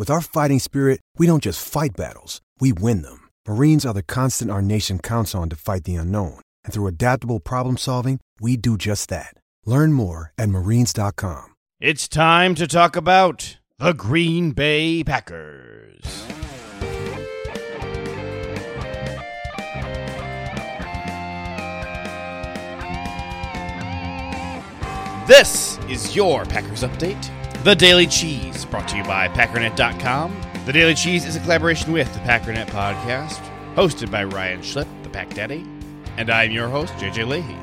With our fighting spirit, we don't just fight battles, we win them. Marines are the constant our nation counts on to fight the unknown. And through adaptable problem solving, we do just that. Learn more at marines.com. It's time to talk about the Green Bay Packers. This is your Packers Update, the Daily Cheese, brought to you by Packernet.com. The Daily Cheese is a collaboration with the Packernet Podcast, hosted by Ryan Schlipp, the Pack Daddy, and I'm your host, JJ Leahy.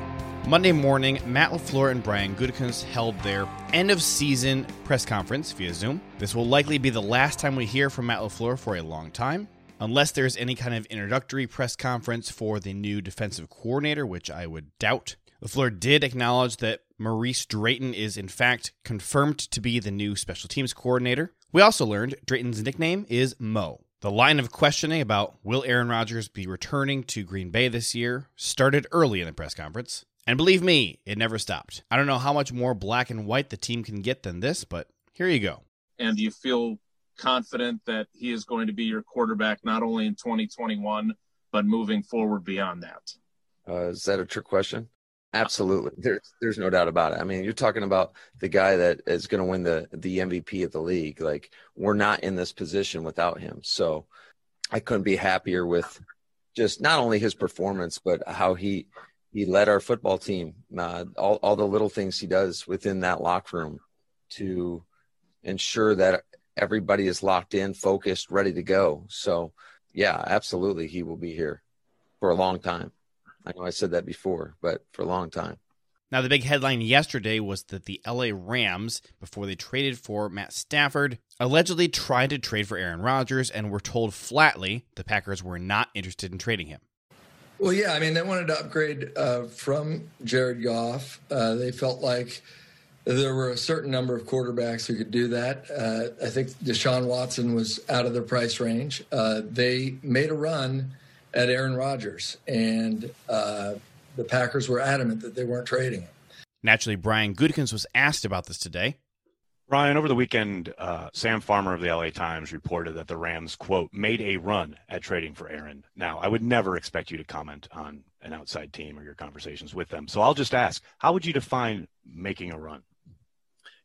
Monday morning, Matt LaFleur and Brian Gutekunst held their end of season press conference via Zoom. This will likely be the last time we hear from Matt LaFleur for a long time, unless there's any kind of introductory press conference for the new defensive coordinator, which I would doubt. LaFleur did acknowledge that Maurice Drayton is, in fact, confirmed to be the new special teams coordinator. We also learned Drayton's nickname is Mo. The line of questioning about will Aaron Rodgers be returning to Green Bay this year started early in the press conference. And believe me, it never stopped. I don't know how much more black and white the team can get than this, but here you go. And do you feel confident that he is going to be your quarterback not only in 2021, but moving forward beyond that? Uh, is that a trick question? Absolutely. There's there's no doubt about it. I mean, you're talking about the guy that is going to win the the MVP of the league. Like we're not in this position without him. So I couldn't be happier with just not only his performance, but how he he led our football team. Uh, all all the little things he does within that locker room to ensure that everybody is locked in, focused, ready to go. So yeah, absolutely, he will be here for a long time. I know I said that before, but for a long time. Now, the big headline yesterday was that the LA Rams, before they traded for Matt Stafford, allegedly tried to trade for Aaron Rodgers and were told flatly the Packers were not interested in trading him. Well, yeah, I mean, they wanted to upgrade uh, from Jared Goff. Uh, they felt like there were a certain number of quarterbacks who could do that. Uh, I think Deshaun Watson was out of their price range. Uh, they made a run at Aaron Rodgers, and uh, the Packers were adamant that they weren't trading him. Naturally, Brian Gutekunst was asked about this today. Ryan, over the weekend, uh, Sam Farmer of the LA Times reported that the Rams, quote, made a run at trading for Aaron. Now, I would never expect you to comment on an outside team or your conversations with them. So I'll just ask, how would you define making a run?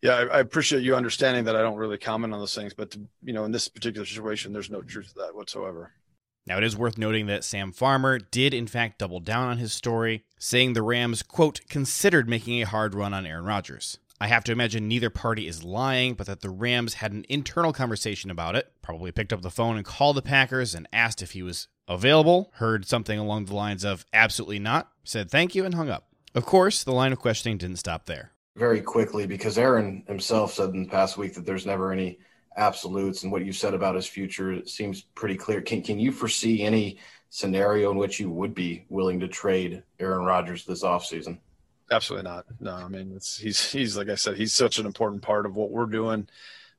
Yeah, I, I appreciate you understanding that I don't really comment on those things, but to, you know, in this particular situation, there's no truth to that whatsoever. Now, it is worth noting that Sam Farmer did, in fact, double down on his story, saying the Rams, quote, considered making a hard run on Aaron Rodgers. I have to imagine neither party is lying, but that the Rams had an internal conversation about it, probably picked up the phone and called the Packers and asked if he was available, heard something along the lines of absolutely not, said thank you, and hung up. Of course, the line of questioning didn't stop there. Very quickly, because Aaron himself said in the past week that there's never any absolutes and what you said about his future seems pretty clear. Can can you foresee any scenario in which you would be willing to trade Aaron Rodgers this offseason? Absolutely not. No, I mean it's he's he's like I said, he's such an important part of what we're doing.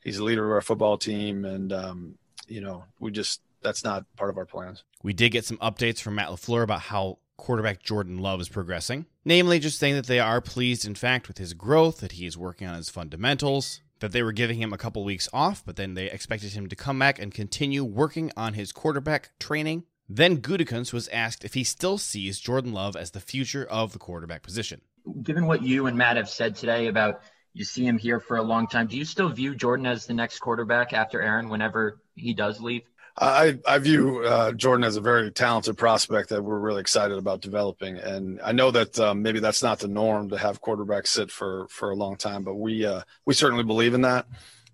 He's the leader of our football team, and um, you know we just that's not part of our plans. We did get some updates from Matt LaFleur about how quarterback Jordan Love is progressing. Namely, just saying that they are pleased, in fact, with his growth, that he is working on his fundamentals, that they were giving him a couple weeks off, but then they expected him to come back and continue working on his quarterback training. Then Gutekunst was asked if he still sees Jordan Love as the future of the quarterback position. Given what you and Matt have said today about you see him here for a long time, do you still view Jordan as the next quarterback after Aaron whenever he does leave? I, I view uh, Jordan as a very talented prospect that we're really excited about developing, and I know that um, maybe that's not the norm to have quarterbacks sit for for a long time, but we uh, we certainly believe in that.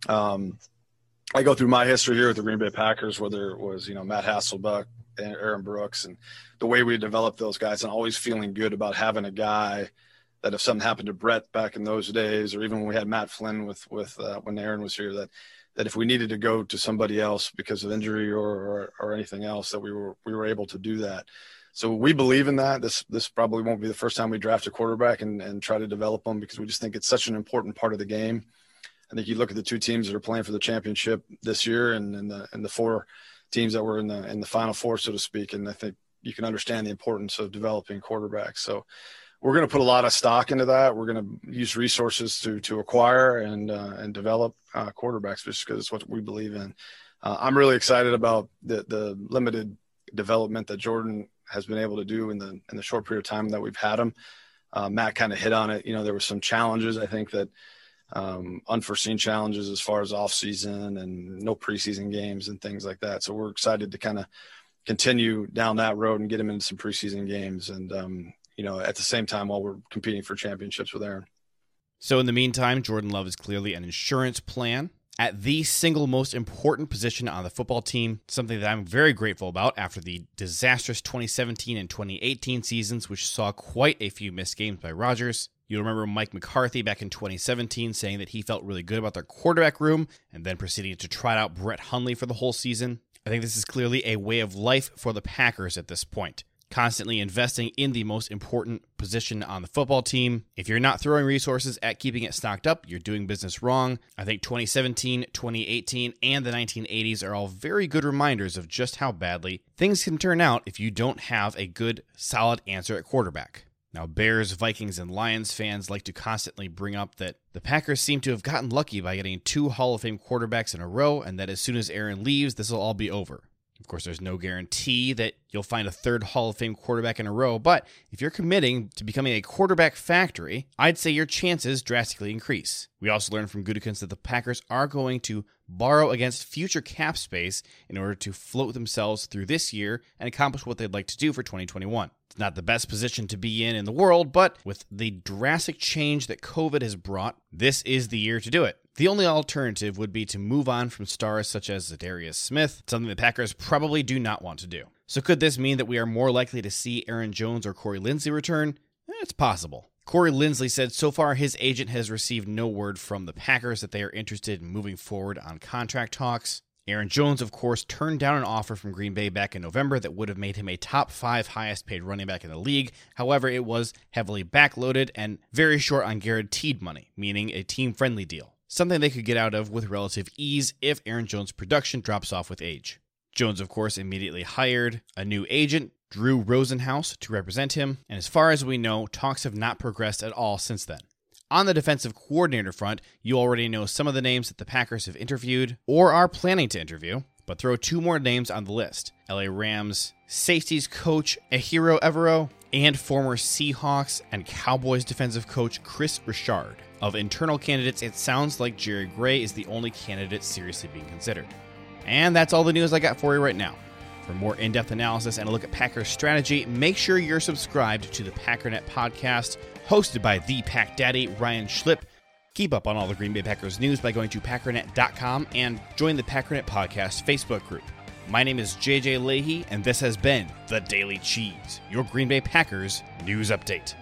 Um, I go through my history here with the Green Bay Packers, whether it was you know Matt Hasselbeck and Aaron Brooks, and the way we developed those guys, and always feeling good about having a guy that if something happened to Brett back in those days, or even when we had Matt Flynn with with uh, when Aaron was here, that that if we needed to go to somebody else because of injury or, or, or anything else, that we were we were able to do that. So we believe in that. This this probably won't be the first time we draft a quarterback and, and try to develop them because we just think it's such an important part of the game. I think you look at the two teams that are playing for the championship this year and, and the and the four teams that were in the in the final four, so to speak. And I think you can understand the importance of developing quarterbacks. So we're going to put a lot of stock into that. We're going to use resources to to acquire and uh, and develop uh, quarterbacks just because it's what we believe in. Uh, I'm really excited about the the limited development that Jordan has been able to do in the in the short period of time that we've had him. Uh, Matt kind of hit on it. You know, there were some challenges. I think that um, unforeseen challenges as far as off season and no preseason games and things like that. So we're excited to kind of continue down that road and get him into some preseason games and um, you know at the same time while we're competing for championships with Aaron. So in the meantime, Jordan Love is clearly an insurance plan at the single most important position on the football team, something that I'm very grateful about after the disastrous 2017 and 2018 seasons, which saw quite a few missed games by Rodgers. You'll remember Mike McCarthy back in 2017 saying that he felt really good about their quarterback room and then proceeding to trot out Brett Hundley for the whole season. I think this is clearly a way of life for the Packers at this point. Constantly investing in the most important position on the football team. If you're not throwing resources at keeping it stocked up, you're doing business wrong. I think 2017, 2018, and the 1980s are all very good reminders of just how badly things can turn out if you don't have a good, solid answer at quarterback. Now, Bears, Vikings, and Lions fans like to constantly bring up that the Packers seem to have gotten lucky by getting two Hall of Fame quarterbacks in a row, and that as soon as Aaron leaves, this will all be over. Of course, there's no guarantee that you'll find a third Hall of Fame quarterback in a row, but if you're committing to becoming a quarterback factory, I'd say your chances drastically increase. We also learned from Gutekunst that the Packers are going to borrow against future cap space in order to float themselves through this year and accomplish what they'd like to do for 2021. It's not the best position to be in in the world, but with the drastic change that COVID has brought, this is the year to do it. The only alternative would be to move on from stars such as Za'Darius Smith, something the Packers probably do not want to do. So could this mean that we are more likely to see Aaron Jones or Corey Linsley return? Eh, it's possible. Corey Linsley said so far his agent has received no word from the Packers that they are interested in moving forward on contract talks. Aaron Jones, of course, turned down an offer from Green Bay back in November that would have made him a top five highest paid running back in the league. However, it was heavily backloaded and very short on guaranteed money, meaning a team friendly deal. Something they could get out of with relative ease if Aaron Jones' production drops off with age. Jones, of course, immediately hired a new agent, Drew Rosenhaus, to represent him, and as far as we know, talks have not progressed at all since then. On the defensive coordinator front, you already know some of the names that the Packers have interviewed or are planning to interview, but throw two more names on the list LA Rams safeties coach Ejiro Evero and former Seahawks and Cowboys defensive coach Chris Richard. Of internal candidates, it sounds like Jerry Gray is the only candidate seriously being considered. And that's all the news I got for you right now. For more in depth analysis and a look at Packers strategy, make sure you're subscribed to the Packernet podcast hosted by the Pack Daddy, Ryan Schlipp. Keep up on all the Green Bay Packers news by going to packernet.com and join the Packernet Podcast Facebook group. My name is JJ Leahy, and this has been The Daily Cheese, your Green Bay Packers news update.